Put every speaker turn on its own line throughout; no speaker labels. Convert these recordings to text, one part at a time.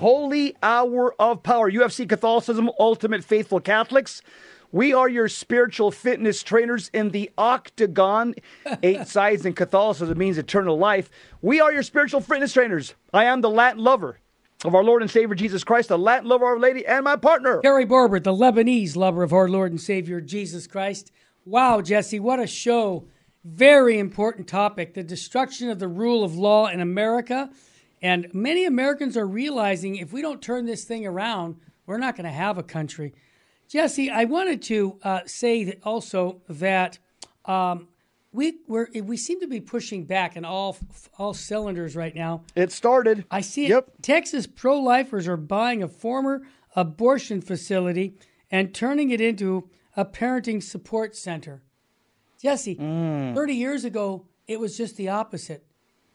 Holy Hour of Power. UFC Catholicism, Ultimate Faithful Catholics. We are your spiritual fitness trainers in the octagon. Eight sides in Catholicism means eternal life. We are your spiritual fitness trainers. I am the Latin lover of our Lord and Savior Jesus Christ, the Latin lover of Our Lady, and my partner.
Terry Barber, the Lebanese lover of our Lord and Savior Jesus Christ. Wow, Jesse, what a show. Very important topic the destruction of the rule of law in America. And many Americans are realizing if we don't turn this thing around, we're not going to have a country. Jesse, I wanted to uh, say that also that um, we we we seem to be pushing back in all all cylinders right now.
It started.
I see it.
Yep.
Texas pro-lifers are buying a former abortion facility and turning it into a parenting support center. Jesse,
Mm.
30 years ago, it was just the opposite.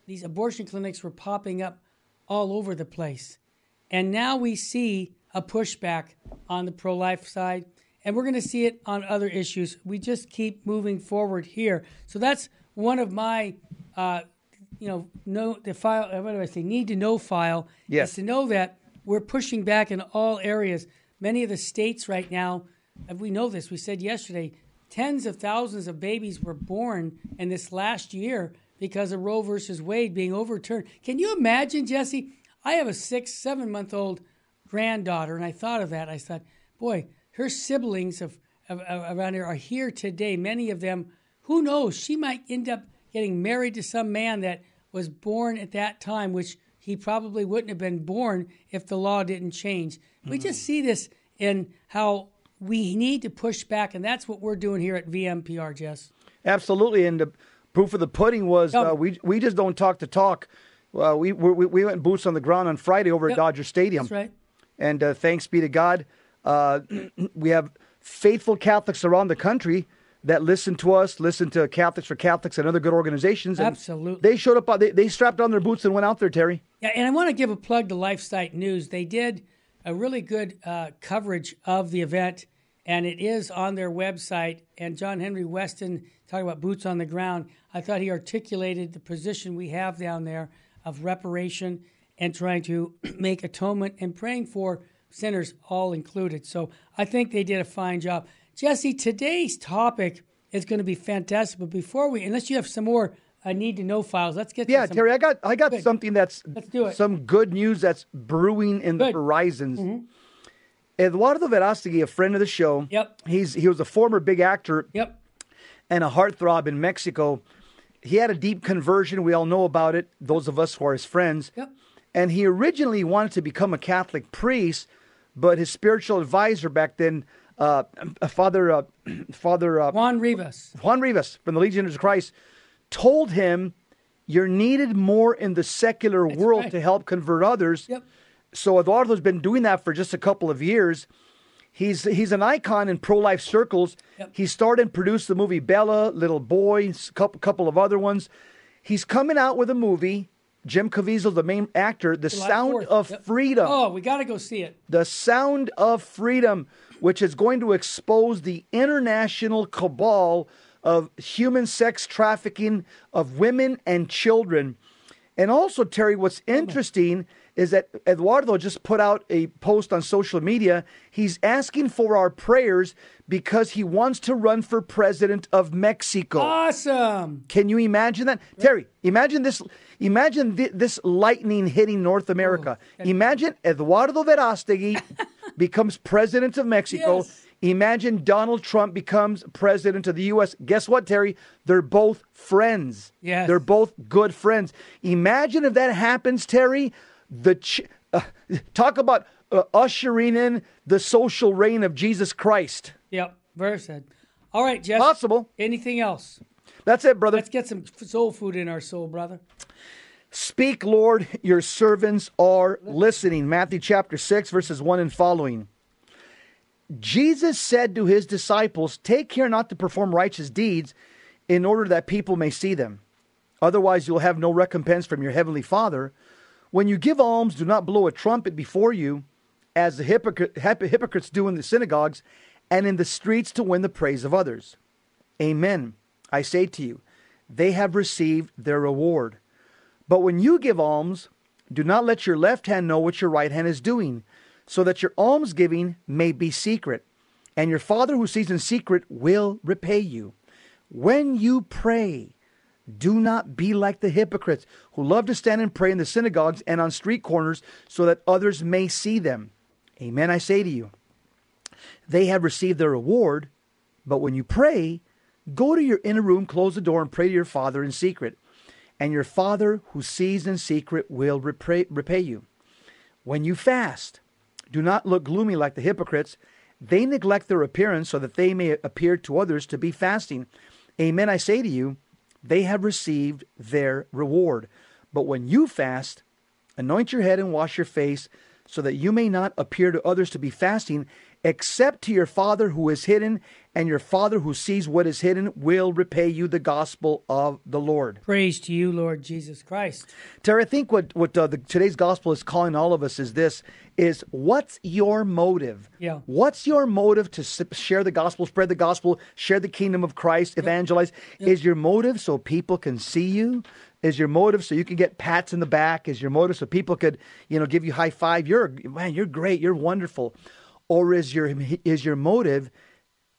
These abortion clinics were popping up all over the place. And now we see a pushback on the pro life side, and we're going to see it on other issues. We just keep moving forward here. So that's one of my, uh, you know, no the file. What do I say? Need to know file.
Yes.
Is to know that we're pushing back in all areas. Many of the states right now, we know this. We said yesterday, tens of thousands of babies were born in this last year because of Roe versus Wade being overturned. Can you imagine, Jesse? I have a six, seven month old granddaughter, and I thought of that. I thought, boy, her siblings of, of, of around here are here today. Many of them, who knows? She might end up getting married to some man that was born at that time, which he probably wouldn't have been born if the law didn't change. We mm-hmm. just see this in how we need to push back, and that's what we're doing here at VMPR, Jess.
Absolutely, and the proof of the pudding was uh, we we just don't talk to talk. Uh, we, we we went boots on the ground on Friday over
Yep.
at Dodger Stadium.
That's right.
And uh, thanks be to God, uh, we have faithful Catholics around the country that listen to us, listen to Catholics for Catholics and other good organizations. And
Absolutely.
They showed up, uh, they, they strapped on their boots and went out there, Terry.
Yeah, and I want to give a plug to LifeSite News. They did a really good uh, coverage of the event, and it is on their website. And John Henry Weston, talking about boots on the ground, I thought he articulated the position we have down there of reparation and trying to make atonement and praying for sinners, all included. So I think they did a fine job. Jesse, today's topic is going to be fantastic. But before we, unless you have some more uh, need to know files, let's get to
Yeah,
some
Terry, I got I got
Good.
something that's
Let's do it.
some good news that's brewing in the
horizons. Mm-hmm.
Eduardo Verástegui, a friend of the show,
Yep.
he's he was a former big actor
Yep.
and a heartthrob in Mexico. He had a deep conversion. We all know about it, those of us who are his friends.
Yep.
And he originally wanted to become a Catholic priest, but his spiritual advisor back then, uh, Father uh, Father uh,
Juan Rivas.
Juan Rivas from the Legion of Christ, told him, "You're needed more in the secular world
right.
to help convert others."
Yep.
So Eduardo's been doing that for just a couple of years. He's he's an icon in pro life circles.
Yep.
He starred and produced the movie Bella, Little Boy, a couple couple of other ones. He's coming out with a movie. Jim Caviezel, the main actor, The
July
Sound
4th.
of
Yep.
Freedom.
Oh, we got to go see it.
The Sound of Freedom, which is going to expose the international cabal of human sex trafficking of women and children. And also, Terry, what's interesting is that Eduardo just put out a post on social media. He's asking for our prayers because he wants to run for president of Mexico.
Awesome.
Can you imagine that, Terry? Imagine this. Imagine thi- this lightning hitting North America. imagine Eduardo Verástegui becomes president of Mexico.
Yes.
Imagine Donald Trump becomes president of the U.S. Guess what, Terry? They're both friends.
Yes.
They're both good friends. Imagine if that happens, Terry. The ch- uh, talk about uh, ushering in the social reign of Jesus Christ.
Yep. Very sad. All right, Jess.
Possible.
Anything else?
That's it, brother.
Let's get some soul food in our soul, brother.
Speak, Lord, your servants are listening. Matthew chapter 6, verses 1 and following. Jesus said to his disciples, Take care not to perform righteous deeds in order that people may see them. Otherwise, you'll have no recompense from your heavenly Father. When you give alms, do not blow a trumpet before you, as the hypocrite, hypocrites do in the synagogues and in the streets to win the praise of others. Amen. I say to you, they have received their reward. But when you give alms, Do not let your left hand know what your right hand is doing, so that your almsgiving may be secret, and your Father who sees in secret will repay you. When you pray, do not be like the hypocrites who love to stand and pray in the synagogues and on street corners so that others may see them. Amen, I say to you. They have received their reward, but when you pray, go to your inner room, close the door, and pray to your Father in secret. And your Father who sees in secret will repay, repay you. When you fast, do not look gloomy like the hypocrites. They neglect their appearance so that they may appear to others to be fasting. Amen, I say to you they have received their reward. But when you fast, anoint your head and wash your face, so that you may not appear to others to be fasting, except to your Father who is hidden, and your Father who sees what is hidden will repay you the gospel of the Lord.
Praise to you, Lord Jesus Christ.
Terry, I think what what uh, the, today's gospel is calling all of us is this: is what's your motive?
Yeah.
What's your motive to share the gospel, spread the gospel, share the kingdom of Christ, evangelize? Is your motive so people can see you? Is your motive so you can get pats in the back? Is your motive so people could, you know, give you high five? You're man, you're great, you're wonderful. Or is your is your motive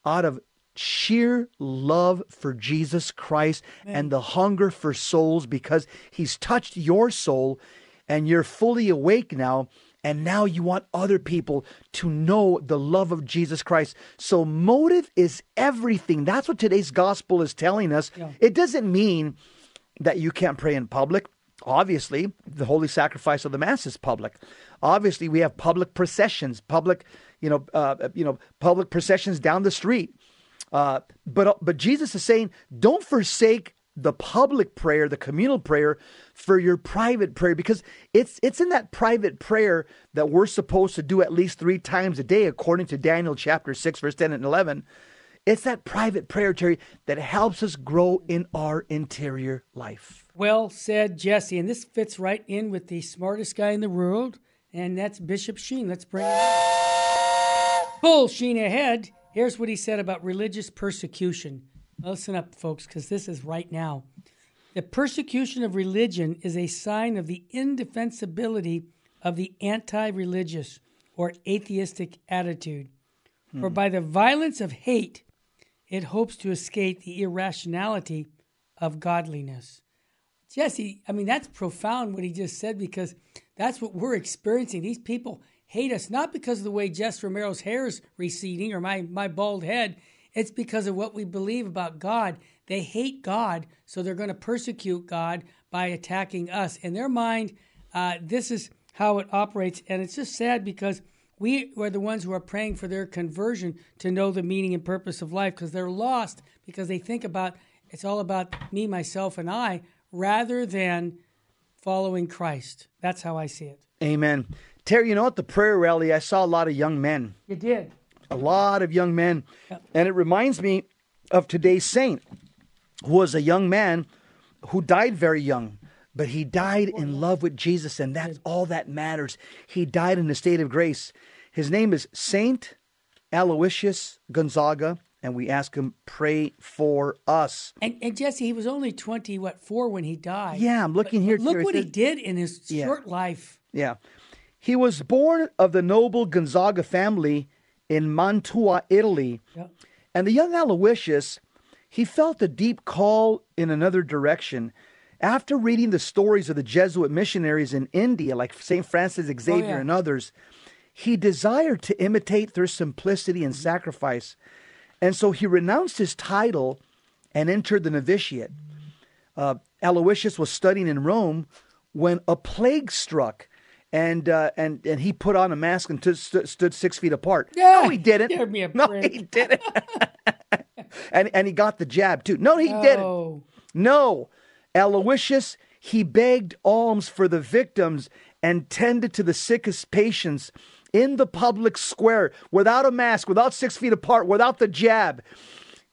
out of sheer love for Jesus Christ and the hunger for souls because he's touched your soul and you're fully awake now and now you want other people to know the love of Jesus Christ. So motive is everything. That's what today's gospel is telling us.
Yeah.
It doesn't mean that you can't pray in public. Obviously, the holy sacrifice of the mass is public. Obviously, we have public processions, public, you know, uh, you know, public processions down the street. Uh, but but Jesus is saying, don't forsake the public prayer, the communal prayer, for your private prayer, because it's it's in that private prayer that we're supposed to do at least three times a day, according to Daniel chapter six, verse ten and eleven. It's that private prayer, Terry, that helps us grow in our interior life.
Well said, Jesse. And this fits right in with the smartest guy in the world, and that's Bishop Sheen. Let's bring him on. Full Sheen ahead. Here's what he said about religious persecution. Listen up, folks, because this is right now. The persecution of religion is a sign of the indefensibility of the anti religious or atheistic attitude. For hmm. by the violence of hate, it hopes to escape the irrationality of godliness. Jesse, I mean, that's profound what he just said because that's what we're experiencing. These people hate us not because of the way Jess Romero's hair is receding or my, my bald head. It's because of what we believe about God. They hate God, so they're going to persecute God by attacking us. In their mind, uh, this is how it operates. And it's just sad because we are the ones who are praying for their conversion to know the meaning and purpose of life because they're lost because they think about it's all about me, myself, and I rather than following Christ. That's how I see it.
Amen. Terry, you know, at the prayer rally, I saw a lot of young men,
You did.
a lot of young men. And it reminds me of today's saint, who was a young man who died very young, but he died in love with Jesus, and that's all that matters. He died in a state of grace. His name is Saint Aloysius Gonzaga, and we ask him, pray for us.
And, and Jesse, he was only 20, what, four when he died.
Yeah, I'm looking here.
Look
Terry. It
what he did in his
Yeah.
short life.
Yeah. He was born of the noble Gonzaga family in Mantua, Italy.
Yeah.
And the young Aloysius, he felt a deep call in another direction. After reading the stories of the Jesuit missionaries in India, like St. Francis Xavier oh,
yeah.
and others, he desired to imitate their simplicity and sacrifice. And so he renounced his title and entered the novitiate. Uh, Aloysius was studying in Rome when a plague struck. And uh, and and he put on a mask and t- st- stood six feet apart.
Yeah,
no, he didn't.
give me a
no,
break.
he didn't. and and he got the jab too. No, he didn't. No, Aloysius he begged alms for the victims and tended to the sickest patients in the public square without a mask, without six feet apart, without the jab.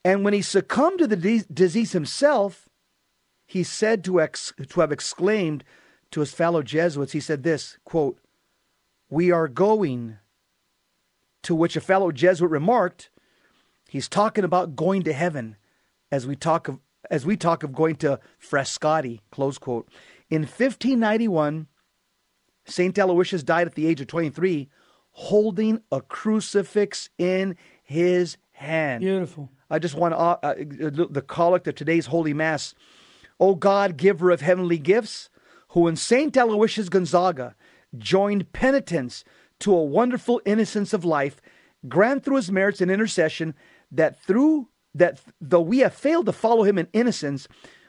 And when he succumbed to the dis- disease himself, he said to, ex- to have exclaimed to his fellow Jesuits, he said this quote, We are going, to which a fellow Jesuit remarked, He's talking about going to heaven as we talk of as we talk of going to Frascati, close quote. In 1591, St. Aloysius died at the age of 23 holding a crucifix in his hand.
Beautiful.
I just want to, uh, uh, the collect of today's Holy Mass. O God, giver of heavenly gifts, who in St. Aloysius Gonzaga joined penitence to a wonderful innocence of life, grant through his merits and intercession that through that though we have failed to follow him in innocence,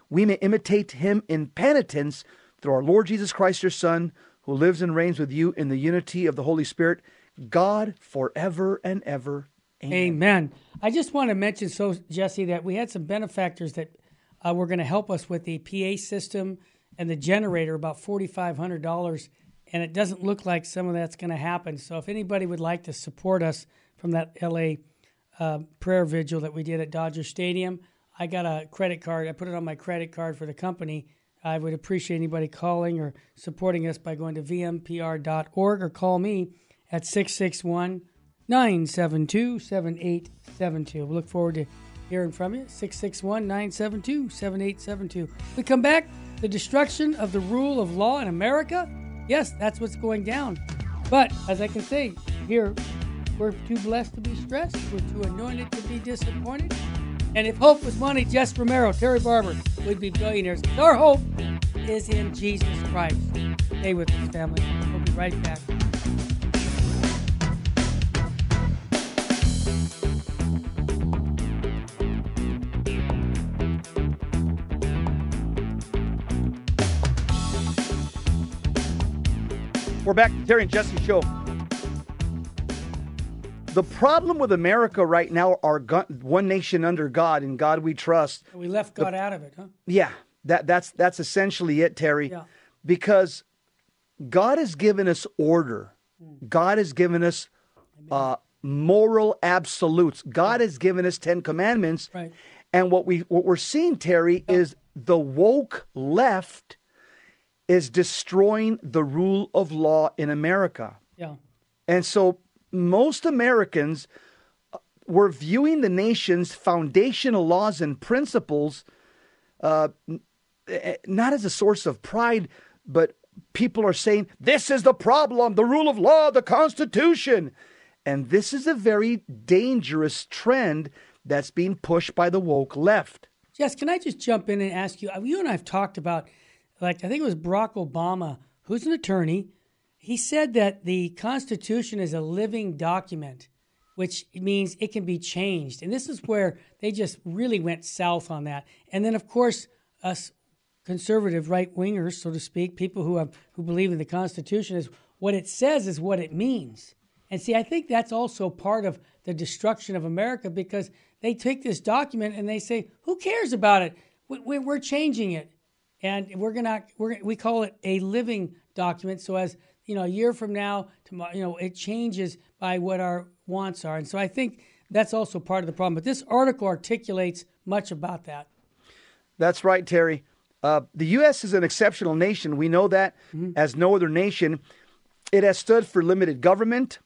we may imitate him in penitence through our Lord Jesus Christ, your Son, who lives and reigns with you in the unity of the Holy Spirit, God forever and ever.
Amen. Amen. I just want to mention, so Jesse, that we had some benefactors that uh, were going to help us with the PA system and the generator, about forty-five hundred dollars, and it doesn't look like some of that's going to happen. So, if anybody would like to support us from that LA uh, prayer vigil that we did at Dodger Stadium, I got a credit card. I put it on my credit card for the company. I would appreciate anybody calling or supporting us by going to vmpr.org or call me at 661 972 7872. We look forward to hearing from you. 661 972 7872. We come back. The destruction of the rule of law in America. Yes, that's what's going down. But as I can say, here, we're too blessed to be stressed. We're too anointed to be disappointed. And if hope was money, Jess Romero, Terry Barber we'd be billionaires. Our hope is in Jesus Christ. Stay with us, family. We'll be right back.
We're back to Terry and Jesse show. The problem with America right now are one nation under God, and God we trust.
We left God the, out of it, huh?
Yeah, that that's that's essentially it, Terry.
Yeah.
Because God has given us order. Hmm. God has given us uh, moral absolutes. God has given us Ten Commandments.
Right.
And what we what we're seeing, Terry, yeah. is the woke left is destroying the rule of law in America.
Yeah.
And so most Americans uh, were viewing the nation's foundational laws and principles uh, not as a source of pride, but people are saying, this is the problem, the rule of law, the Constitution. And this is a very dangerous trend that's being pushed by the woke left.
Yes, can I just jump in and ask you? You and I have talked about like I think it was Barack Obama, who's an attorney, he said that the Constitution is a living document, which means it can be changed. And this is where they just really went south on that. And then, of course, us conservative right wingers, so to speak, people who have who believe in the Constitution, is what it says is what it means. And see, I think that's also part of the destruction of America because they take this document and they say, "Who cares about it? We're changing it." and we're gonna we're we call it a living document. So as you know, a year from now, tomorrow, you know, it changes by what our wants are, and so I think that's also part of the problem. But this article articulates much about that.
That's right, Terry. Uh, the U.S. is an exceptional nation. We know that mm-hmm. as no other nation. It has stood for limited government,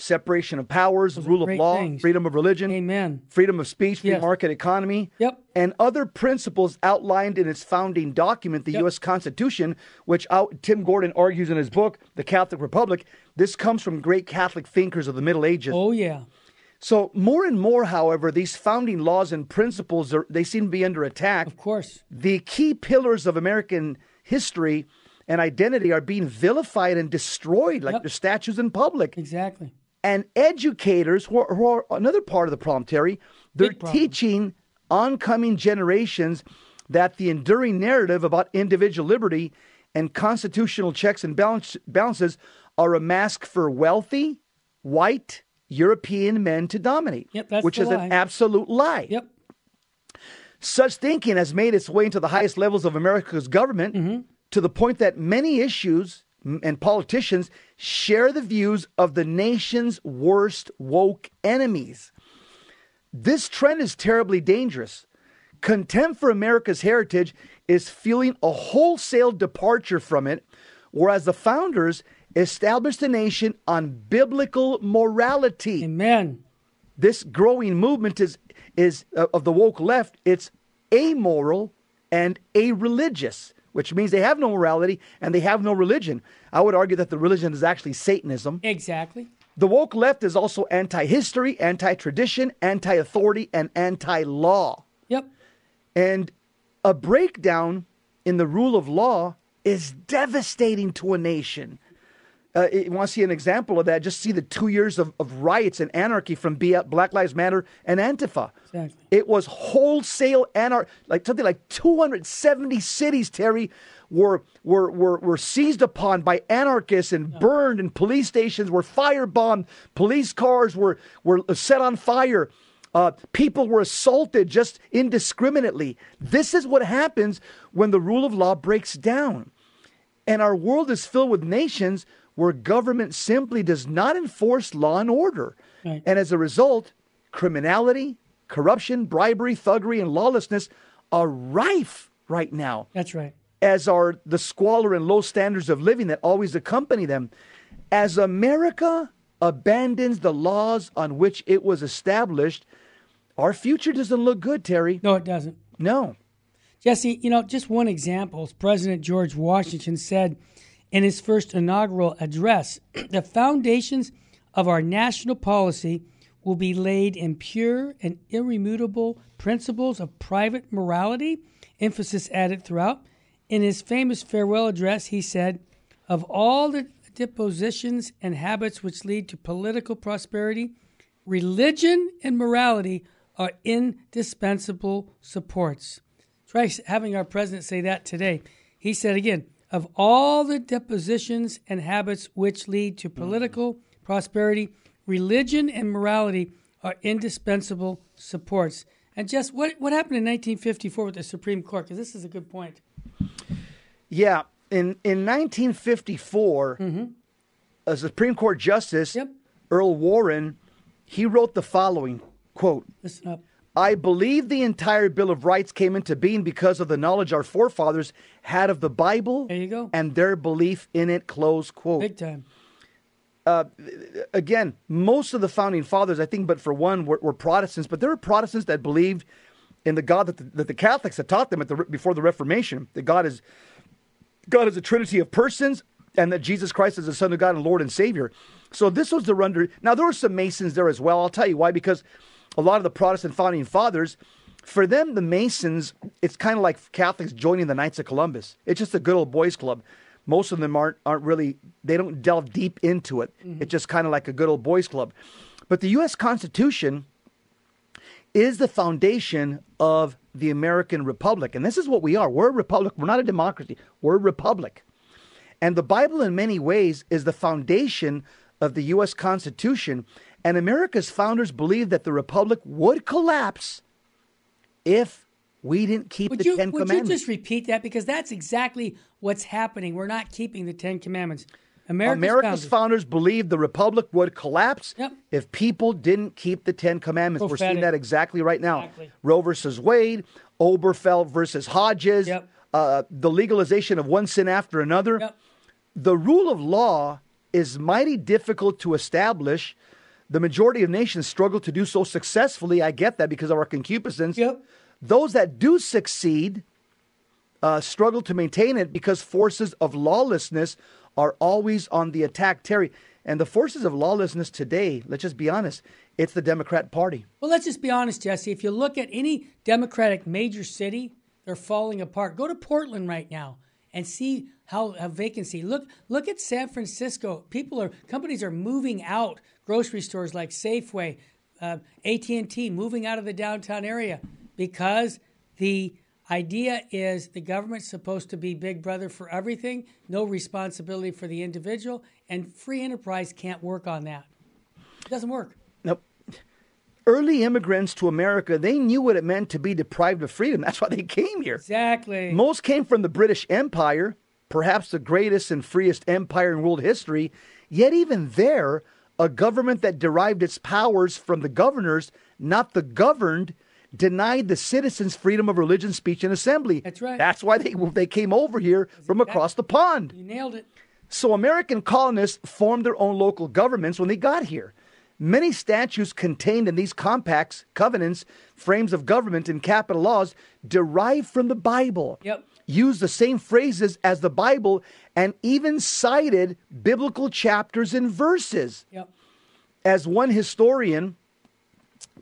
separation of powers, rule of law, things. freedom of religion,
amen,
freedom of speech, free yes. market economy,
yep.
and other principles outlined in its founding document, the yep. U.S. Constitution, which out, Tim Gordon argues in his book, The Catholic Republic. This comes from great Catholic thinkers of the Middle Ages.
Oh yeah.
So more and more, however, these founding laws and principles are, they seem to be under attack.
Of course,
the key pillars of American history and identity are being vilified and destroyed like yep. the statues in public.
Exactly.
And educators, who are, who are another part of the problem, Terry, they're teaching oncoming generations that the enduring narrative about individual liberty and constitutional checks and balance, balances are a mask for wealthy, white, European men to dominate,
yep,
which is
lie.
an absolute lie.
Yep.
Such thinking has made its way into the highest levels of America's government
mm-hmm.
to the point that many issues and politicians share the views of the nation's worst woke enemies. This trend is terribly dangerous. Contempt for America's heritage is feeling a wholesale departure from it, whereas the founders established the nation on biblical morality.
Amen.
This growing movement is is uh, of the woke left. It's amoral and a religious which means they have no morality and they have no religion. I would argue that the religion is actually Satanism.
Exactly.
The woke left is also anti history, anti tradition, anti authority, and anti law.
Yep.
And a breakdown in the rule of law is devastating to a nation. Uh, you want to see an example of that? Just see the two years of, of riots and anarchy from Black Lives Matter and Antifa.
Exactly.
It was wholesale anarchy, like something like 270 cities, Terry, were, were, were, were seized upon by anarchists and yeah. burned, and police stations were firebombed, police cars were, were set on fire. Uh, people were assaulted just indiscriminately. This is what happens when the rule of law breaks down. And our world is filled with nations where government simply does not enforce law and order. Right. And as a result, criminality, corruption, bribery, thuggery, and lawlessness are rife right now.
That's right.
As are the squalor and low standards of living that always accompany them. As America abandons the laws on which it was established, our future doesn't look good, Terry.
No, it doesn't.
No.
Jesse, you know, just one example. President George Washington said in his first inaugural address the foundations of our national policy will be laid in pure and irremutable principles of private morality, emphasis added throughout. In his famous farewell address, he said, Of all the dispositions and habits which lead to political prosperity, religion and morality are indispensable supports. Try having our president say that today. He said again, of all the depositions and habits which lead to political prosperity, religion and morality are indispensable supports. And just what, what happened in 1954 with the Supreme Court? Because this is a good point.
Yeah. In, in 1954, mm-hmm. a Supreme Court Justice,
yep.
Earl Warren, he wrote the following quote
Listen up.
I believe the entire Bill of Rights came into being because of the knowledge our forefathers had of the Bible
there you go.
and their belief in it. Close quote.
Big time.
Uh, again, most of the founding fathers, I think, but for one, were, were Protestants. But there were Protestants that believed in the God that the, that the Catholics had taught them the, before the Reformation. That God is God is a Trinity of persons, and that Jesus Christ is the Son of God and Lord and Savior. So this was the render. Now there were some Masons there as well. I'll tell you why. Because a lot of the Protestant founding fathers, for them, the Masons, it's kind of like Catholics joining the Knights of Columbus. It's just a good old boys club. Most of them aren't aren't really they don't delve deep into it. Mm-hmm. It's just kind of like a good old boys club. But the U.S. Constitution is the foundation of the American Republic, and this is what we are. We're a republic. We're not a democracy. We're a republic. And the Bible, in many ways, is the foundation of the U.S. Constitution. And America's founders believed that the republic would collapse if we didn't keep
would
the
you,
Ten
would
Commandments.
Would you just repeat that? Because that's exactly what's happening. We're not keeping the Ten Commandments. America's,
America's
founders.
founders. believed the republic would collapse
yep.
if people didn't keep the Ten Commandments.
Prophetic.
We're seeing that exactly right now.
Exactly.
Roe versus Wade, Obergefell versus Hodges,
yep.
uh, the legalization of one sin after another.
Yep.
The rule of law is mighty difficult to establish. The majority of nations struggle to do so successfully. I get that because of our concupiscence.
Yep.
Those that do succeed uh, struggle to maintain it because forces of lawlessness are always on the attack. Terry, and the forces of lawlessness today, let's just be honest, it's the Democrat Party.
Well, let's just be honest, Jesse. If you look at any Democratic major city, they're falling apart. Go to Portland right now and see how a vacancy. Look, look at San Francisco. People are companies are moving out. Grocery stores like Safeway, uh, AT and T, moving out of the downtown area because the idea is the government's supposed to be big brother for everything, no responsibility for the individual, and free enterprise can't work on that. It doesn't work.
Early immigrants to America, they knew what it meant to be deprived of freedom. That's why they came here.
Exactly.
Most came from the British Empire, perhaps the greatest and freest empire in world history. Yet, even there, a government that derived its powers from the governors, not the governed, denied the citizens freedom of religion, speech, and assembly.
That's right.
That's why they they came over here from across the pond.
You nailed it.
So American colonists formed their own local governments when they got here. Many statutes contained in these compacts, covenants, frames of government, and capital laws derive from the Bible.
Yep.
used the same phrases as the Bible and even cited biblical chapters and verses.
Yep.
As one historian,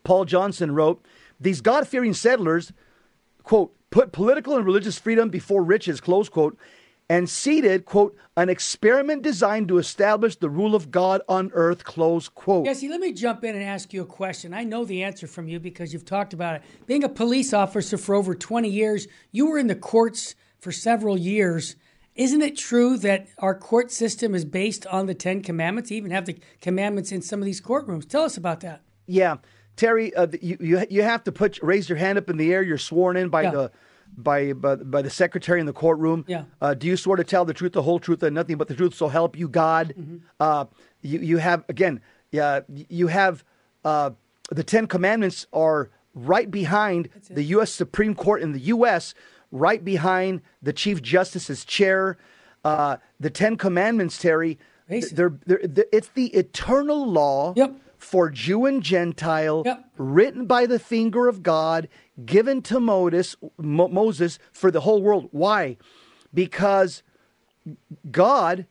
Paul Johnson, wrote, these God fearing settlers, quote, put political and religious freedom before riches, close quote, and seeded, quote, an experiment designed to establish the rule of God on earth, close quote.
Jesse, let me jump in and ask you a question. I know the answer from you because you've talked about it. Being a police officer for over 20 years, you were in the courts for several years. Isn't it true that our court system is based on the Ten Commandments? You even have the commandments in some of these courtrooms. Tell us about that.
Yeah. Terry, uh, you, you you have to put raise your hand up in the air. You're sworn in by
Yeah.
the by, by by the secretary in the courtroom.
Yeah.
Uh, do you swear to tell the truth, the whole truth, and nothing but the truth? So help you God.
Mm-hmm.
Uh, you you have again. Yeah. You have uh, the Ten Commandments are right behind the U.S. Supreme Court in the U.S. Right behind the Chief Justice's chair. Uh, the Ten Commandments, Terry. They're, they're, they're, it's the eternal law
Yep.
For Jew and Gentile,
Yep.
written by the finger of God, given to Moses, Mo- Moses for the whole world. Why? Because God,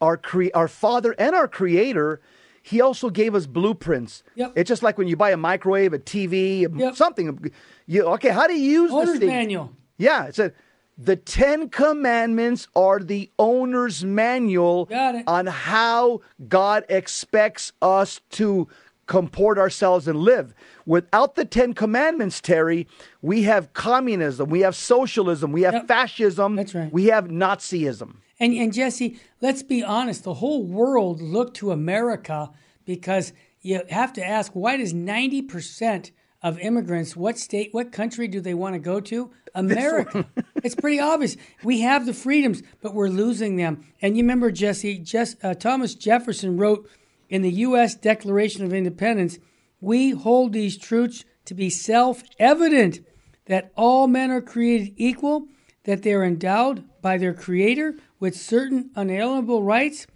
our cre- our Father and our Creator, He also gave us blueprints.
Yep.
It's just like when you buy a microwave, a TV,
Yep.
something. You okay? How do you use
Owner's
this thing?
manual.
Yeah, it's a. The Ten Commandments are the owner's manual on how God expects us to comport ourselves and live. Without the Ten Commandments, Terry, we have communism, we have socialism, we have
Yep.
fascism,
That's right.
we have Nazism.
And, and Jesse, let's be honest, the whole world looked to America because you have to ask why does 90% of immigrants, what state, what country do they want to go to? America. it's pretty obvious. We have the freedoms, but we're losing them. And you remember, Jesse, Jess, uh, Thomas Jefferson wrote in the U.S. Declaration of Independence, we hold these truths to be self evident that all men are created equal, that they are endowed by their Creator with certain unalienable rights,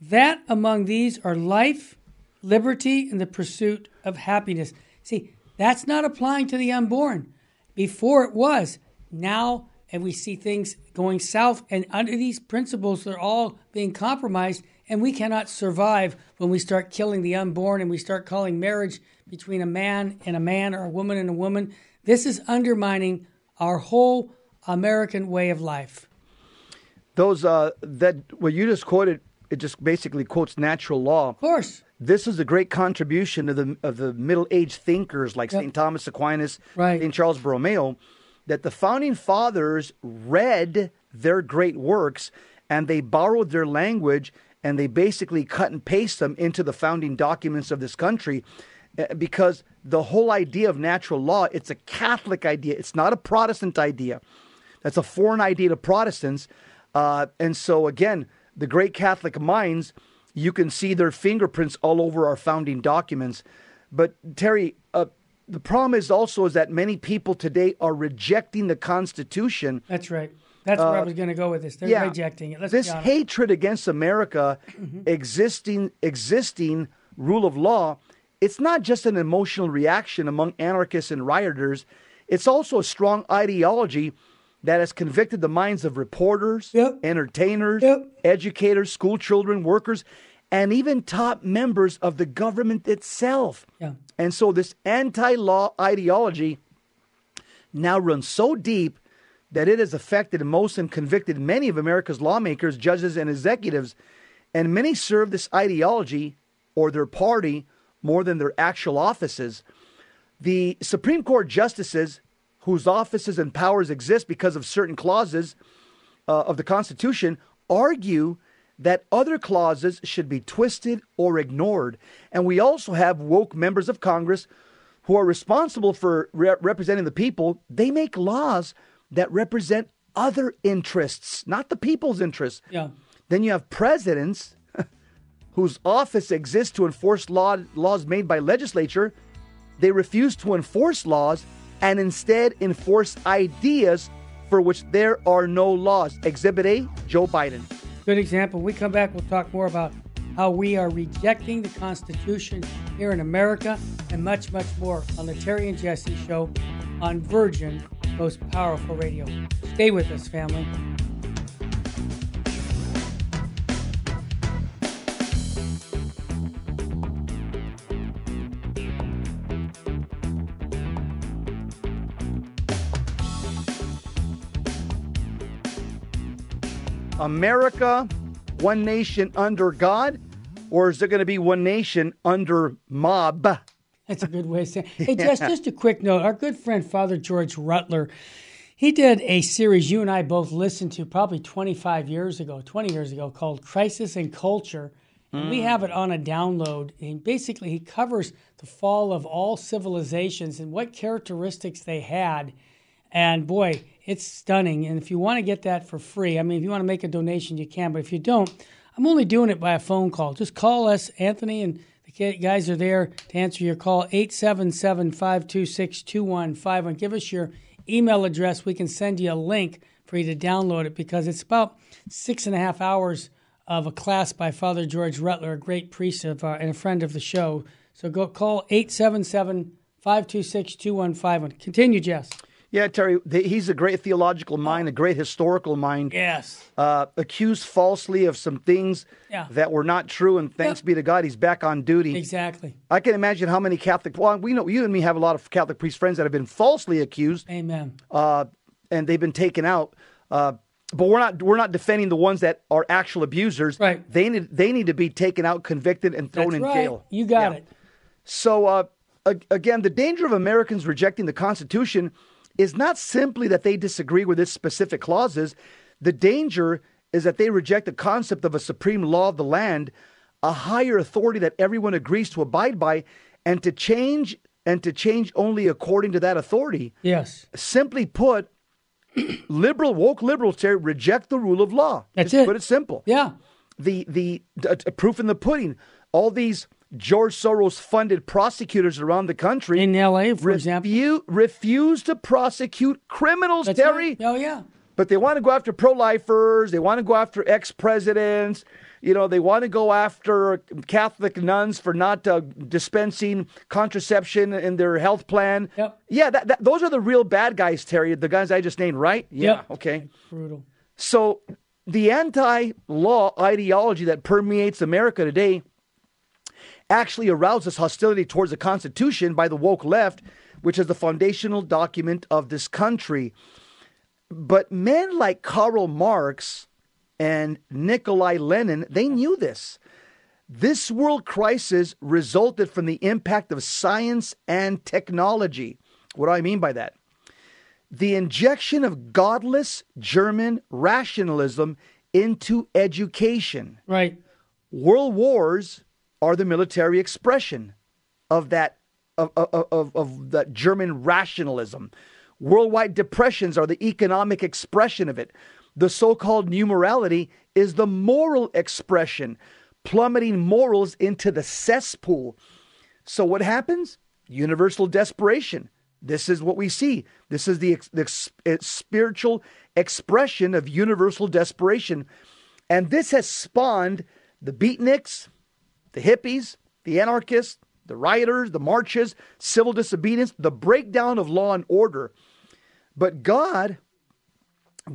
that among these are life, liberty, and the pursuit of happiness. See, that's not applying to the unborn. Before it was. Now, and we see things going south, and under these principles, they're all being compromised, and we cannot survive when we start killing the unborn and we start calling marriage between a man and a man or a woman and a woman. This is undermining our whole American way of life.
Those uh, that what you just quoted, it just basically quotes natural law.
Of course.
This is a great contribution of the of the Middle Age thinkers like
Yep.
St. Thomas Aquinas,
Right.
St. Charles Borromeo, that the founding fathers read their great works and they borrowed their language and they basically cut and paste them into the founding documents of this country eh, because the whole idea of natural law it's a catholic idea it's not a protestant idea that's a foreign idea to protestants uh, and so again the great catholic minds you can see their fingerprints all over our founding documents but terry uh, the problem is also is that many people today are rejecting the constitution
That's right. That's where I was going to go with this. They're
yeah,
rejecting it. Let's
this hatred against America, existing existing rule of law, it's not just an emotional reaction among anarchists and rioters. It's also a strong ideology that has convicted the minds of reporters,
Yep.
entertainers,
Yep.
educators, school children, workers, and even top members of the government itself.
Yeah.
And so this anti-law ideology now runs so deep that it has affected most and convicted many of America's lawmakers, judges, and executives. And many serve this ideology or their party more than their actual offices. The Supreme Court justices, whose offices and powers exist because of certain clauses uh, of the Constitution, argue that other clauses should be twisted or ignored. And we also have woke members of Congress who are responsible for re- representing the people. They make laws that represent other interests, not the people's interests.
Yeah.
Then you have presidents whose office exists to enforce law, laws made by legislature. They refuse to enforce laws and instead enforce ideas for which there are no laws. Exhibit A, Joe Biden.
Good example. When we come back, we'll talk more about how we are rejecting the Constitution here in America and much, much more on the Terry and Jesse Show on Virgin most powerful radio. Stay with us, family.
America, one nation under God, or is there going to be one nation under mob?
That's a good way of saying. It. Hey, Jess, just a quick note. Our good friend Father George Rutler, he did a series you and I both listened to probably 25 years ago, 20 years ago, called "Crisis and Culture." And we mm. have it on a download. And basically, he covers the fall of all civilizations and what characteristics they had. And boy, it's stunning. And if you want to get that for free, I mean, if you want to make a donation, you can. But if you don't, I'm only doing it by a phone call. Just call us, Anthony, and the guys are there to answer your call. 877 526 2151. Give us your email address. We can send you a link for you to download it because it's about six and a half hours of a class by Father George Rutler, a great priest of, uh, and a friend of the show. So go call 877 526 2151. Continue, Jess.
Yeah, Terry, he's a great theological mind, a great historical mind.
Yes.
Uh, accused falsely of some things
Yeah.
that were not true, and thanks be to God, he's back on duty.
Exactly.
I can imagine how many Catholic. Well, we know you and me have a lot of Catholic priest friends that have been falsely accused,
Amen.
uh, and they've been taken out. Uh, but we're not we're not defending the ones that are actual abusers.
Right.
They need they need to be taken out, convicted, and thrown
That's
in
right.
jail.
You got
Yeah.
it.
So, uh, again, the danger of Americans rejecting the Constitution is not simply that they disagree with its specific clauses. The danger is that they reject the concept of a supreme law of the land, a higher authority that everyone agrees to abide by, and to change and to change only according to that authority.
Yes.
Simply put, liberal woke liberals reject the rule of law.
That's
Just
it.
Put it simple
Yeah.
the the uh, proof in the pudding. All these George Soros funded prosecutors around the country
In LA, for example.
refu- refuse to prosecute criminals,
That's
Terry.
right. Oh, yeah.
But they want to go after pro-lifers. They want to go after ex-presidents. You know, they want to go after Catholic nuns for not uh, dispensing contraception in their health plan.
Yep.
Yeah, that, that, those are the real bad guys, Terry. The guys I just named, right? Yeah.
Yep.
Okay.
Brutal.
So the anti-law ideology that permeates America today actually arouses hostility towards the Constitution by the woke left, which is the foundational document of this country. But men like Karl Marx and Nikolai Lenin, they knew this. This world crisis resulted from the impact of science and technology. What do I mean by that? the injection of godless German rationalism into education.
Right.
World wars are the military expression of that of, of, of, of that German rationalism. Worldwide depressions are the economic expression of it. The so-called new morality is the moral expression, plummeting morals into the cesspool. So what happens? Universal desperation. This is what we see. This is the, the uh, spiritual expression of universal desperation. And this has spawned the beatniks, the hippies, the anarchists, the rioters, the marches, civil disobedience, the breakdown of law and order. But God,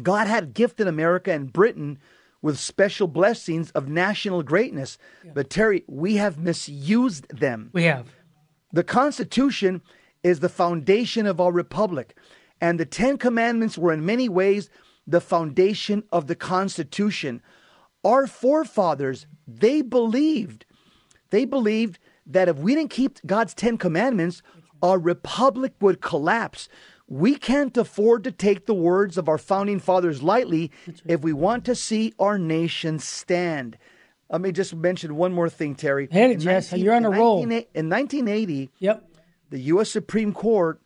God had gifted America and Britain with special blessings of national greatness. But Terry, we have misused them.
We have.
The Constitution is the foundation of our republic, and the Ten Commandments were in many ways the foundation of the Constitution. Our forefathers, they believed, they believed that if we didn't keep God's Ten Commandments, our republic would collapse. We can't afford to take the words of our founding fathers lightly if we want to see our nation stand. Let me just mention one more thing, Terry.
Hit it,
In
Jess.
19
You're on a roll.
19 In 1980,
Yep.
the U.S. Supreme Court,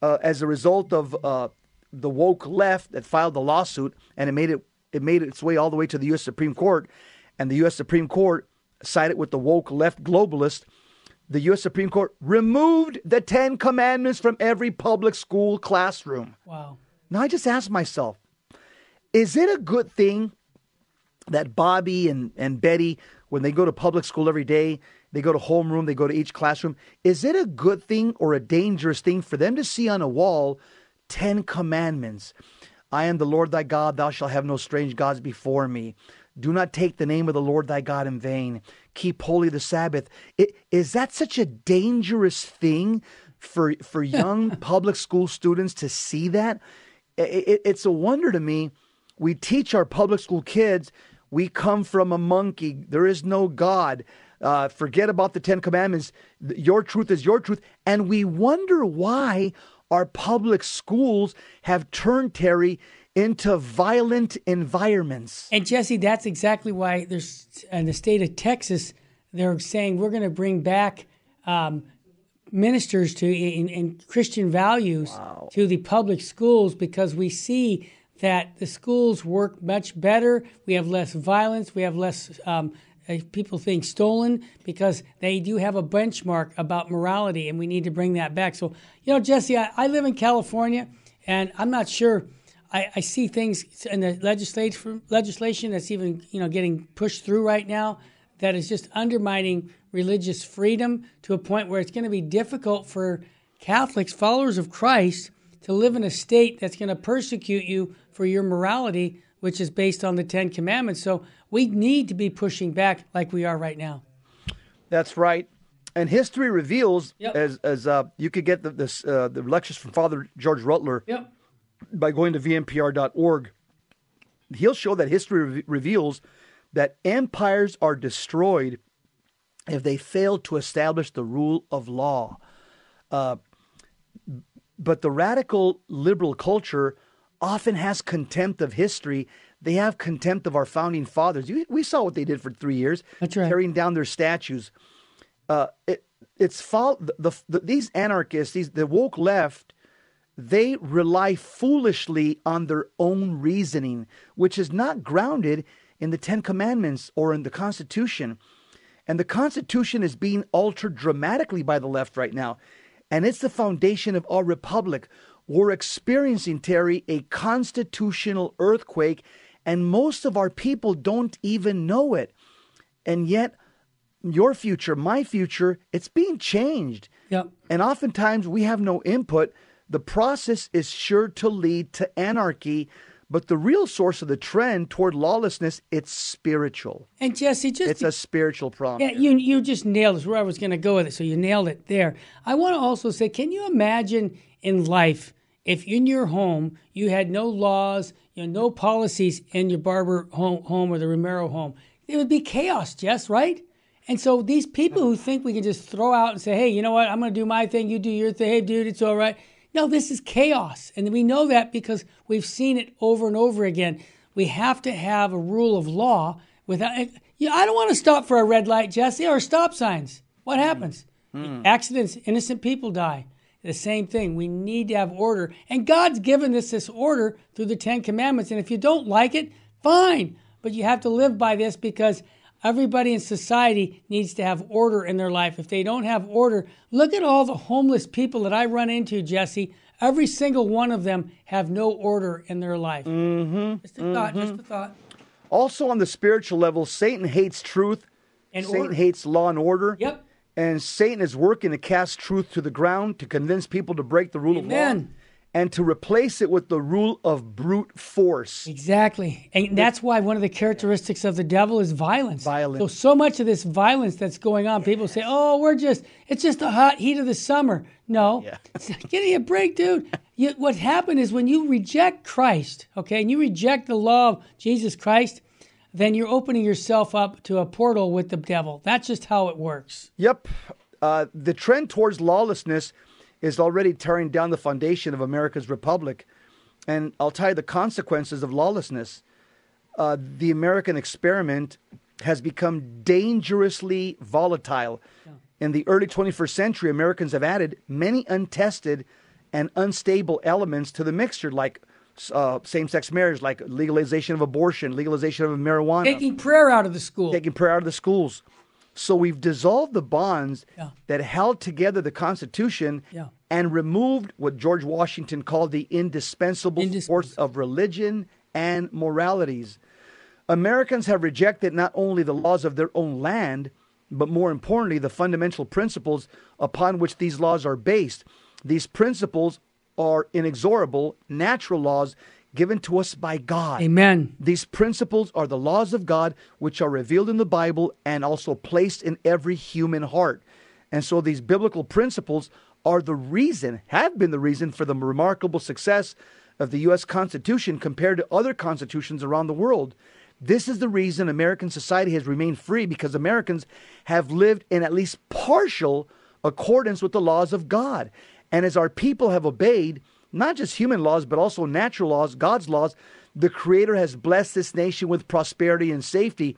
uh, as a result of uh, the woke left that filed the lawsuit, and it made it it made its way all the way to the U.S. Supreme Court, and the U.S. Supreme Court sided with the woke left globalist. The U.S. Supreme Court removed the Ten Commandments from every public school classroom.
Wow.
Now I just ask myself, is it a good thing that Bobby and, and Betty, when they go to public school every day, they go to homeroom, they go to each classroom, is it a good thing or a dangerous thing for them to see on a wall Ten Commandments. I am the Lord thy God, thou shalt have no strange gods before me. Do not take the name of the Lord thy God in vain. Keep holy the Sabbath. It, is that such a dangerous thing for for young public school students to see that? It, it, it's a wonder to me. We teach our public school kids we come from a monkey. There is no God. Uh, forget about the Ten Commandments. Your truth is your truth. And we wonder why our public schools have turned Terry into violent environments.
And Jesse, that's exactly why there's in the state of Texas, they're saying we're going to bring back um, ministers to in, in Christian values wow. to the public schools because we see that the schools work much better. We have less violence. We have less um, uh, people think stolen because they do have a benchmark about morality, and we need to bring that back. So, you know, Jesse, I, I live in California, and I'm not sure. I, I see things in the legislation legislation that's even you know getting pushed through right now that is just undermining religious freedom to a point where it's going to be difficult for Catholics, followers of Christ, to live in a state that's going to persecute you for your morality, which is based on the Ten Commandments. So we need to be pushing back like we are right now.
That's right. And history reveals, yep. as as uh, you could get the, this uh, the lectures from Father George Rutler
yep.
By going to vmpr.org. He'll show that history re- reveals that empires are destroyed if they fail to establish the rule of law. Uh, but the radical liberal culture often has contempt of history. They have contempt of our founding fathers. We saw what they did for three years,
That's right.
tearing down their statues. Uh, it, it's fault. The, the, these anarchists, these the woke left, they rely foolishly on their own reasoning, which is not grounded in the Ten Commandments or in the Constitution. And the Constitution is being altered dramatically by the left right now and it's the foundation of our republic. We're experiencing, Terry, a constitutional earthquake, and most of our people don't even know it. And yet, your future, my future, it's being changed.
Yep.
And oftentimes we have no input. The process is sure to lead to anarchy but the real source of the trend toward lawlessness, it's spiritual.
And Jesse, just
it's a spiritual problem.
Yeah, you you just nailed it. Where I was going to go with it, so you nailed it there. I want to also say, can you imagine in life if in your home you had no laws, you know, no policies in your Barber home, home or the Romero home? It would be chaos, Jess, right? And so these people who think we can just throw out and say, "Hey, you know what? I'm going to do my thing. You do your thing. Hey, dude, it's all right." No, this is chaos. And we know that because we've seen it over and over again. We have to have a rule of law without. You know, I don't want to stop for a red light, Jesse, or stop signs. What happens? Mm. Accidents, innocent people die. The same thing. We need to have order. And God's given us this order through the Ten Commandments. And if you don't like it, fine. But you have to live by this because Everybody in society needs to have order in their life. If they don't have order, look at all the homeless people that I run into, Jesse. Every single one of them have no order in their life.
Mm-hmm.
Just a mm-hmm. thought, just a thought.
Also, on the spiritual level, Satan hates truth.
And
Satan
order.
hates law and order.
Yep.
And Satan is working to cast truth to the ground to convince people to break the rule
Amen.
of law and to replace it with the rule of brute force.
Exactly. And that's why one of the characteristics of the devil is violence.
Violence.
So so much of this violence that's going on, people say, "Oh, we're just it's just the hot heat of the summer." No.
Yeah.
Give me a break, dude. You, what happened is when you reject Christ, okay, and you reject the law of Jesus Christ, then you're opening yourself up to a portal with the devil. That's just how it works.
Yep. Uh, the trend towards lawlessness is already tearing down the foundation of America's republic. And I'll tell you the consequences of lawlessness. Uh, the American experiment has become dangerously volatile. Yeah. In the early 21st century, Americans have added many untested and unstable elements to the mixture, like uh, same sex marriage, like legalization of abortion, legalization of marijuana.
Taking prayer out of the school.
Taking prayer out of the schools. So we've dissolved the bonds
yeah.
that held together the Constitution
yeah.
and removed what George Washington called the indispensable,
indispensable
force of religion and moralities. Americans have rejected not only the laws of their own land, but more importantly, the fundamental principles upon which these laws are based. These principles are inexorable natural laws given to us by God.
Amen.
These principles are the laws of God, which are revealed in the Bible and also placed in every human heart. And so these biblical principles are the reason, have been the reason for the remarkable success of the U.S. Constitution compared to other constitutions around the world. This is the reason American society has remained free because Americans have lived in at least partial accordance with the laws of God. And as our people have obeyed, not just human laws, but also natural laws, God's laws, the Creator has blessed this nation with prosperity and safety.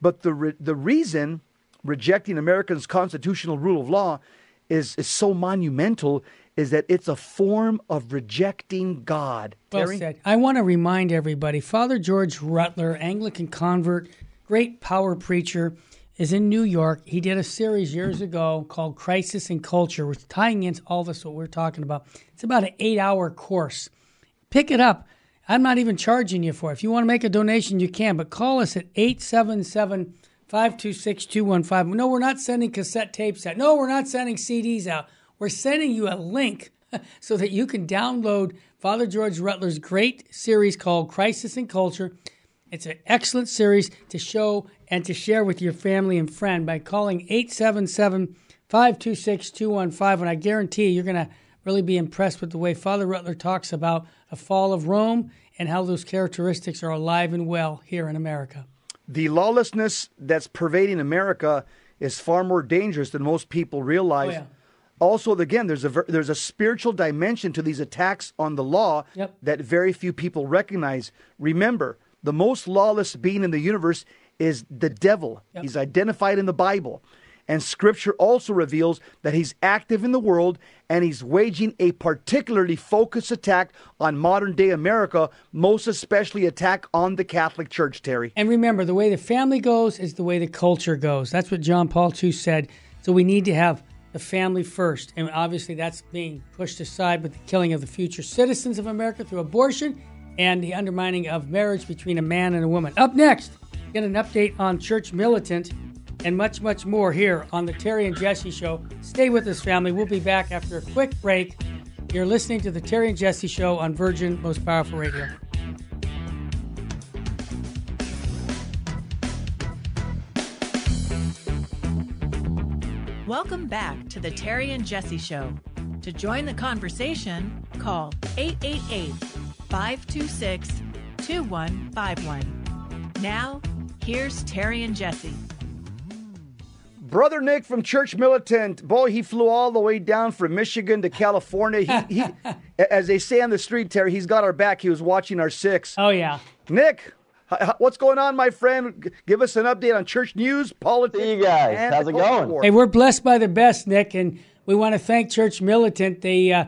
But the, re- the reason rejecting America's constitutional rule of law is, is so monumental is that it's a form of rejecting God.
Well
Terry?
said. I want to remind everybody Father George Rutler, Anglican convert, great power preacher, is in New York. He did a series years ago called Crisis and Culture, which tying into all this what we're talking about. It's about an eight hour course. Pick it up. I'm not even charging you for it. If you want to make a donation, you can, but call us at 877 526 215. No, we're not sending cassette tapes out. No, we're not sending CDs out. We're sending you a link so that you can download Father George Rutler's great series called Crisis and Culture. It's an excellent series to show and to share with your family and friend by calling 877 526 215. And I guarantee you're going to really be impressed with the way Father Rutler talks about the fall of Rome and how those characteristics are alive and well here in America.
the lawlessness that's pervading America is far more dangerous than most people realize.
Oh, yeah.
Also, again, there's a ver- there's a spiritual dimension to these attacks on the law
Yep.
that very few people recognize. Remember, the most lawless being in the universe is the devil.
Yep.
He's identified in the Bible. And scripture also reveals that he's active in the world and he's waging a particularly focused attack on modern day America, most especially attack on the Catholic Church, Terry.
And remember, the way the family goes is the way the culture goes. That's what John Paul II said. So we need to have the family first. And obviously, that's being pushed aside with the killing of the future citizens of America through abortion and the undermining of marriage between a man and a woman. Up next, get an update on church militant and much, much more here on the Terry and Jesse Show. Stay with us, family. We'll be back after a quick break. You're listening to the Terry and Jesse Show on Virgin Most Powerful Radio.
Welcome back to the Terry and Jesse Show. To join the conversation, call 888 526 2151. Now, here's Terry and Jesse.
Brother Nick from Church Militant, boy, he flew all the way down from Michigan to California. He, he as they say on the street, Terry, he's got our back. He was watching our six.
Oh, yeah.
Nick, h- h- what's going on, my friend? Give us an update on church news, politics.
Hey, you guys. How's it going?
war.
Hey, we're blessed by the best, Nick, and we want to thank Church Militant. They uh,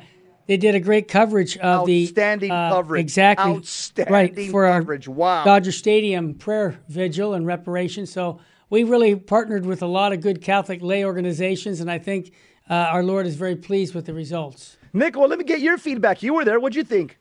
they did a great coverage of the
Outstanding
uh,
coverage.
exactly
Outstanding
right for our
coverage. Wow.
Dodger Stadium prayer vigil and reparation. So we really partnered with a lot of good Catholic lay organizations, and I think uh, our Lord is very pleased with the results.
Nick, well, let me get your feedback. You were there. What'd you think?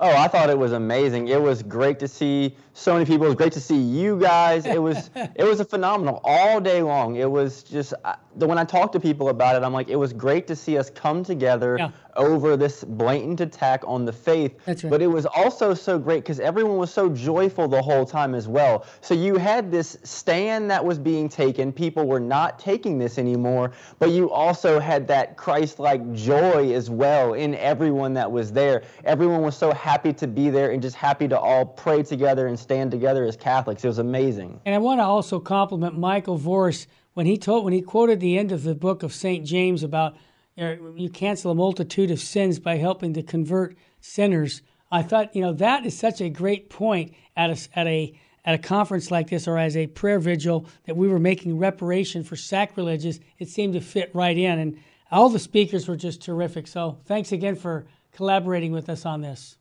Oh, I thought it was amazing. It was great to see so many people. It was great to see you guys. It was it was a phenomenal all day long. It was just the when I talk to people about it, I'm like, it was great to see us come together
Yeah.
over this blatant attack on the faith.
That's right.
But it was also so great because everyone was so joyful the whole time as well. So you had this stand that was being taken. People were not taking this anymore, but you also had that Christ-like joy as well in everyone that was there. Everyone was so happy to be there and just happy to all pray together and stand together as Catholics. It was amazing.
And I want to also compliment Michael Voris when he told when he quoted the end of the book of Saint James about uh, you cancel a multitude of sins by helping to convert sinners. I thought you know that is such a great point at a at a at a conference like this or as a prayer vigil that we were making reparation for sacrileges. It seemed to fit right in, and all the speakers were just terrific. So thanks again for collaborating with us on this.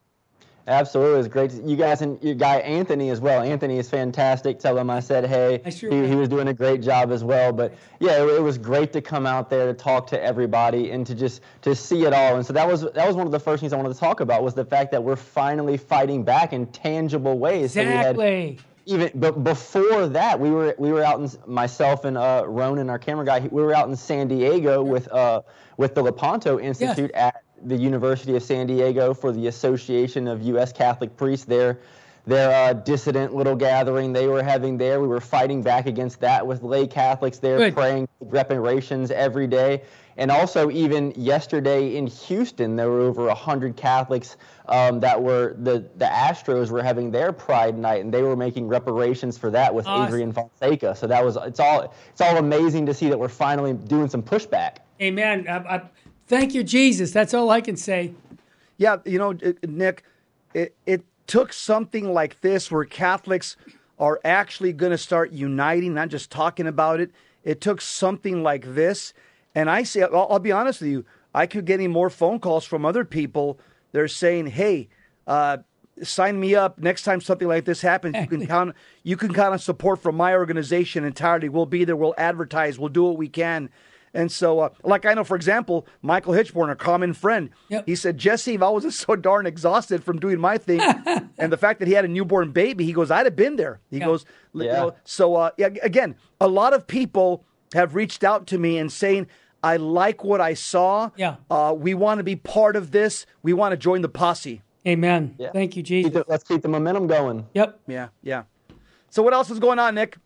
Absolutely, it was great. To, you guys and your guy Anthony as well. Anthony is fantastic. Tell him I said hey.
I sure
he, he was doing a great job as well. But yeah, it, it was great to come out there to talk to everybody and to just to see it all. And so that was that was one of the first things I wanted to talk about was the fact that we're finally fighting back in tangible ways. So we had-
Exactly.
even but before that we were we were out in myself and uh Ronan our camera guy we were out in San Diego with uh with the Lepanto Institute at the University of San Diego for the Association of U.S. Catholic Priests. Their their uh, dissident little gathering they were having there. We were fighting back against that with lay Catholics there,
Good.
praying reparations every day. And also, even yesterday in Houston, there were over 100 Catholics um, that were, the, the Astros were having their Pride Night, and they were making reparations for that with
Awesome.
Adrian Fonseca. So that was, it's all, it's all amazing to see that we're finally doing some pushback.
Amen. I, I, thank you, Jesus. That's all I can say.
Yeah, you know, Nick, it, it took something like this where Catholics are actually going to start uniting, not just talking about it. It took something like this. And I say, I'll, I'll be honest with you, I keep getting more phone calls from other people. They're saying, hey, uh, sign me up next time something like this happens. You can count, you can count on support from my organization entirely. We'll be there. We'll advertise. We'll do what we can. And so, uh, like I know, for example, Michael Hichborn, a common friend,
Yep.
he said, Jesse, if I wasn't so darn exhausted from doing my thing, and the fact that he had a newborn baby, he goes, I'd have been there. He
Yeah.
goes, you
Yeah.
know, so uh, again, a lot of people have reached out to me and saying, I like what I saw.
Yeah.
Uh, we want to be part of this. We want to join the posse.
Amen.
Yeah.
Thank you,
Keep
Jesus.
the- let's keep the momentum going.
Yep.
Yeah, yeah. So what else is going on, Nick?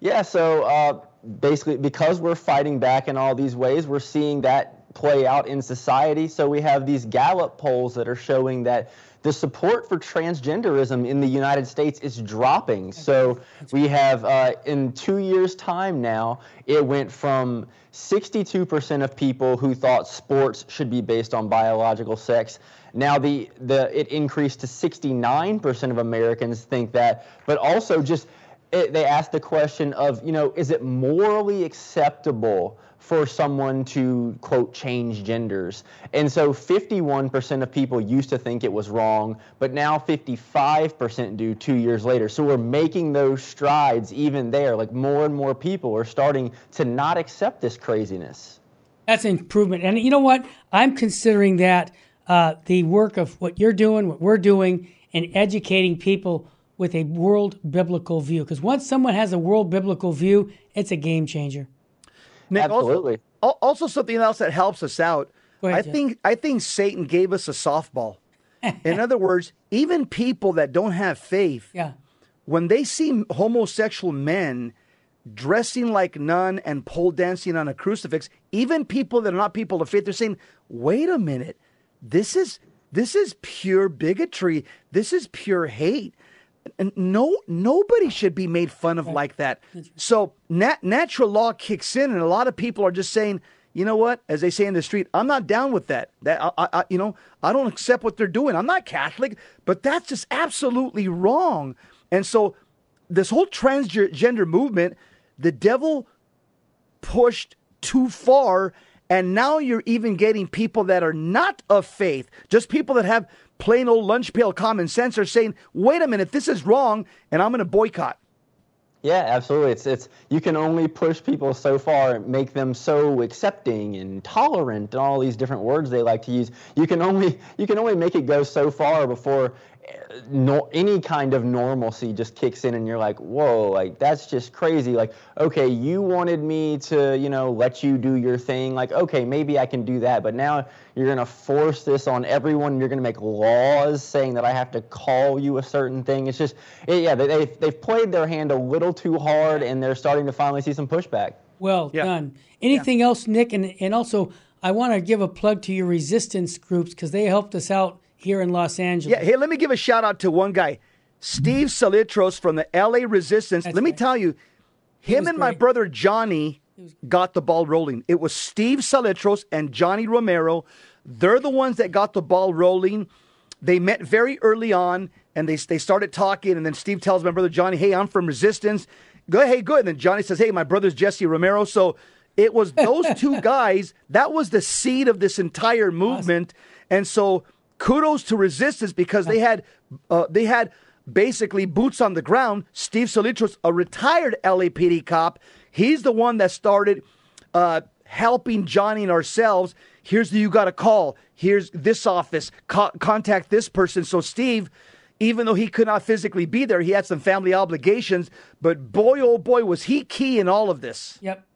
Yeah, so uh, basically, because we're fighting back in all these ways, we're seeing that play out in society. So we have these Gallup polls that are showing that the support for transgenderism in the United States is dropping. So we have, uh, in two years' time now, it went from 62% of people who thought sports should be based on biological sex. Now the, the it increased to 69% of Americans think that, but also just it, they asked the question of, you know, is it morally acceptable for someone to quote change genders? And so 51% of people used to think it was wrong, but now 55% do 2 years later. So we're making those strides even there. Like more and more people are starting to not accept this craziness.
That's an improvement. And you know what? I'm considering that uh, the work of what you're doing, what we're doing, and educating people with a world biblical view. Because once someone has a world biblical view, it's a game changer.
Nick,
Absolutely.
Also, also something else that helps us out.
Ahead,
I
Jeff.
think I think Satan gave us a softball. In other words, even people that don't have faith,
Yeah.
when they see homosexual men dressing like none and pole dancing on a crucifix, even people that are not people of faith, they're saying, "Wait a minute, this is this is pure bigotry. This is pure hate." And no, nobody should be made fun of like that. So nat- natural law kicks in, and a lot of people are just saying, you know what? As they say in the street, I'm not down with that. That I, I- you know, I don't accept what they're doing. I'm not Catholic, but that's just absolutely wrong. And so, this whole transgender movement, the devil pushed too far. And now you're even getting people that are not of faith, just people that have plain old lunch pail common sense are saying, wait a minute, this is wrong, and I'm going to boycott.
Yeah, absolutely. It's it's you can only push people so far and make them so accepting and tolerant and all these different words they like to use. You can only you can only make it go so far before no, any kind of normalcy just kicks in and you're like, "Whoa, like that's just crazy." Like, "Okay, you wanted me to, you know, let you do your thing. Like, okay, maybe I can do that, but now you're going to force this on everyone. You're going to make laws saying that I have to call you a certain thing. It's just, it, yeah, they, they've, they've played their hand a little too hard and they're starting to finally see some pushback.
Well
Yeah.
done. Anything else, Nick? And, and also, I want to give a plug to your resistance groups because they helped us out here in Los Angeles.
Yeah, hey, let me give a shout out to one guy, Steve mm-hmm. Salitros from the LA Resistance.
That's
let me
right.
tell you, him and my brother Johnny got the ball rolling. It was Steve Salitros and Johnny Romero. They're the ones that got the ball rolling. They met very early on and they, they started talking. And then Steve tells my brother Johnny, Hey, I'm from Resistance. Go, hey, good. And then Johnny says, Hey, my brother's Jesse Romero. So it was those two guys. That was the seed of this entire movement. And so kudos to Resistance because they had uh, they had basically boots on the ground. Steve Salitros, a retired LAPD cop, he's the one that started uh, helping Johnny and ourselves. Here's who you got to call. Here's this office. Co- contact this person. So Steve. Even though he could not physically be there, he had some family obligations. But boy, oh boy, was he key in all of this.
Yep.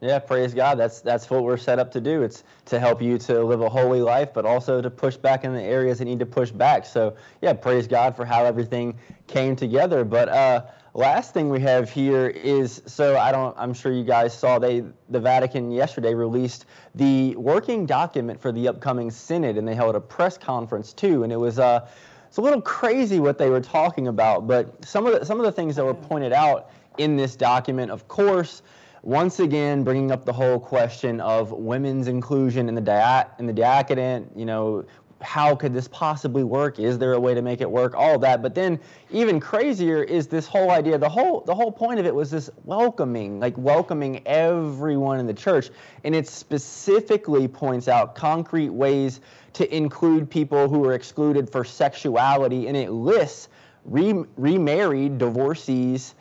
Yeah, praise God. That's that's what we're set up to do. It's to help you to live a holy life, but also to push back in the areas that need to push back. So yeah, praise God for how everything came together. But uh, last thing we have here is so I don't. I'm sure you guys saw they the Vatican yesterday released the working document for the upcoming synod, and they held a press conference too, and it was uh, it's a little crazy what they were talking about, but some of the some of the things that were pointed out in this document, of course once again bringing up the whole question of women's inclusion in the dia- in the diaconate. You know, how could this possibly work? Is there a way to make it work? All that. But then even crazier is this whole idea. The whole the whole point of it was this welcoming, like welcoming everyone in the church, and it specifically points out concrete ways to include people who are excluded for sexuality, and it lists re- remarried divorcees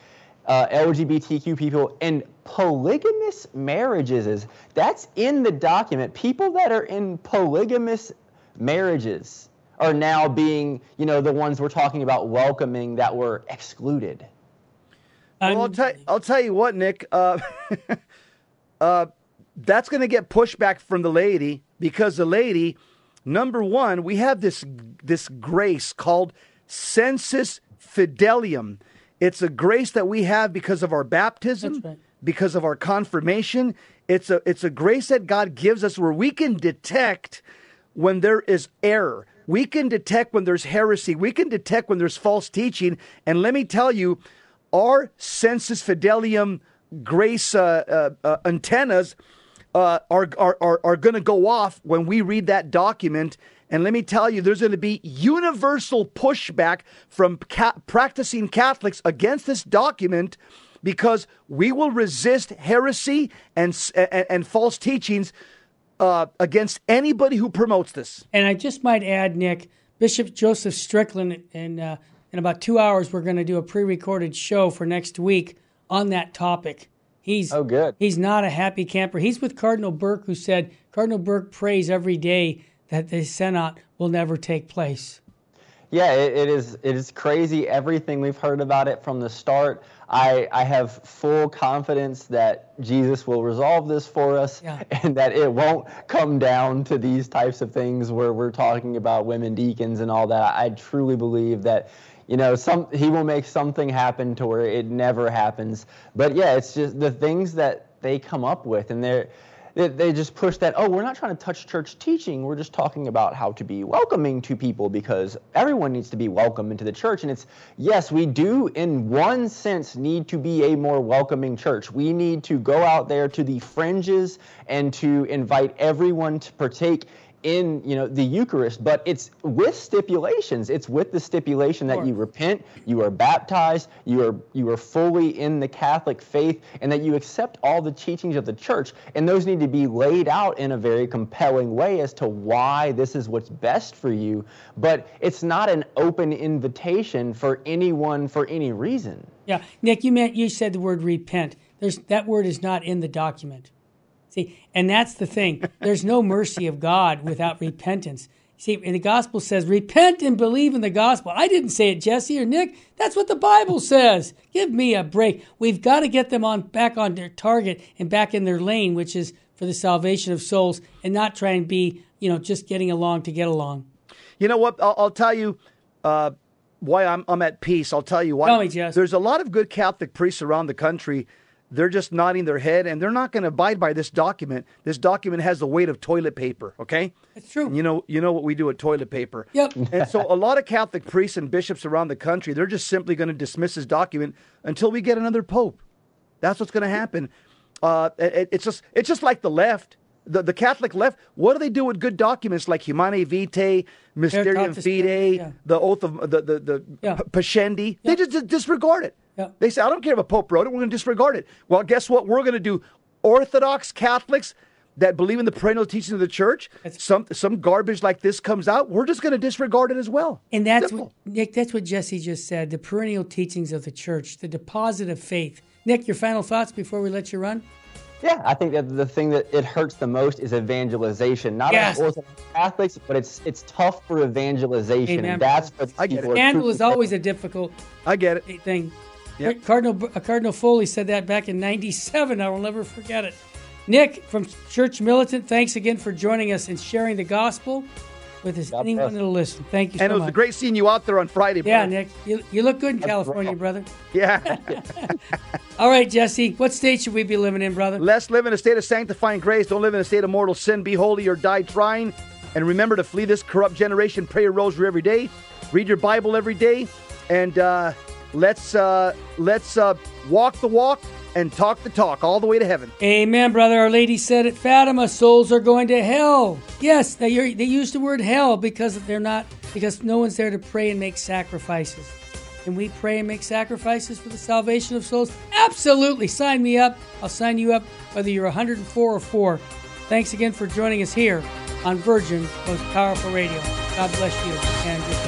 uh, LGBTQ people and polygamous marriages is that's in the document. People that are in polygamous marriages are now being, you know, the ones we're talking about welcoming that were excluded.
Well, I'll, tell, I'll tell you what, Nick. Uh, uh, that's going to get pushback from the lady because the lady, number one, we have this this grace called sensus fidelium. It's a grace that we have because of our baptism,
right.
Because of our confirmation. It's a it's a grace that God gives us where we can detect when there is error. We can detect when there's heresy. We can detect when there's false teaching. And let me tell you, our sensus fidelium grace uh, uh, uh, antennas uh, are are are, are going to go off when we read that document. And let me tell you, there's going to be universal pushback from ca- practicing Catholics against this document because we will resist heresy and and, and false teachings uh, against anybody who promotes this.
And I just might add, Nick, Bishop Joseph Strickland, and uh, in about two hours, we're going to do a pre-recorded show for next week on that topic. He's
Oh, good.
He's not a happy camper. He's with Cardinal Burke, who said Cardinal Burke prays every day that the Synod will never take place.
Yeah, it, it is. It is crazy. Everything we've heard about it from the start. I I have full confidence that Jesus will resolve this for us,
Yeah.
and that it won't come down to these types of things where we're talking about women deacons and all that. I truly believe that. You know, some he will make something happen to where it never happens. But yeah, it's just the things that they come up with, and they're they, they just push that oh we're not trying to touch church teaching. We're just talking about how to be welcoming to people because everyone needs to be welcome into the church. And it's yes we do in one sense need to be a more welcoming church. We need to go out there to the fringes and to invite everyone to partake in you know the Eucharist, but it's with stipulations. It's with the stipulation that you repent, you are baptized, you are you are fully in the Catholic faith, and that you accept all the teachings of the Church. And those need to be laid out in a very compelling way as to why this is what's best for you. But it's not an open invitation for anyone for any reason.
Yeah, Nick, you meant you said the word repent. There's that word is not in the document. See, and that's the thing. There's no mercy of God without repentance. See, and the gospel says, repent and believe in the gospel. I didn't say it, Jesse or Nick. That's what the Bible says. Give me a break. We've got to get them on back on their target and back in their lane, which is for the salvation of souls, and not try and be, you know, just getting along to get along.
You know what? I'll, I'll tell you uh, why I'm, I'm at peace. I'll tell you why.
Tell me, Jess.
There's a lot of good Catholic priests around the country. They're just nodding their head and they're not going to abide by this document. This document has the weight of toilet paper, okay?
It's true.
And you know, you know what we do with toilet paper.
Yep.
And so a lot of Catholic priests and bishops around the country, they're just simply going to dismiss this document until we get another pope. That's what's going to happen. Uh, it- it's just it's just like the left. The, the Catholic left, what do they do with good documents like Humanae Vitae, Mysterium Fidei,
yeah.
the oath of the the, the
Yeah.
Pascendi? They just, just disregard it.
Yeah.
They say, I don't care if a pope wrote it, we're going to disregard it. Well, guess what? We're going to do Orthodox Catholics that believe in the perennial teachings of the church.
That's-
some some garbage like this comes out, we're just going to disregard it as well.
And that's
Simple.
what Nick. That's what Jesse just said. The perennial teachings of the church, the deposit of faith. Nick, your final thoughts before we let you run.
Yeah, I think that the thing that it hurts the most is evangelization. Not
Yes.
only Orthodox Catholics, but it's it's tough for evangelization,
Amen.
and that's what
I get
people
it.
are
Scandal is always a difficult
I get it.
thing.
Yep.
Cardinal uh, Cardinal Foley said that back in '97. I will never forget it. Nick from Church Militant, thanks again for joining us and sharing the gospel with us.
God
anyone that'll listen. Thank you
And
so
it was
much.
great seeing you out there on Friday.
yeah,
brother.
Nick, you, you look good in California, brother.
Yeah.
All right, Jesse, what state should we be living in, brother?
Let's live in a state of sanctifying grace. Don't live in a state of mortal sin. Be holy or die trying. And remember to flee this corrupt generation. Pray your rosary every day. Read your Bible every day. And uh, let's uh, let's uh, walk the walk and talk the talk all the way to heaven.
Amen, brother. Our lady said at Fatima, souls are going to hell. Yes, they, they use the word hell because they're not because no one's there to pray and make sacrifices. Can we pray and make sacrifices for the salvation of souls? Absolutely. Sign me up. I'll sign you up whether you're 104 or 4. Thanks again for joining us here on Virgin Most Powerful Radio. God bless you and.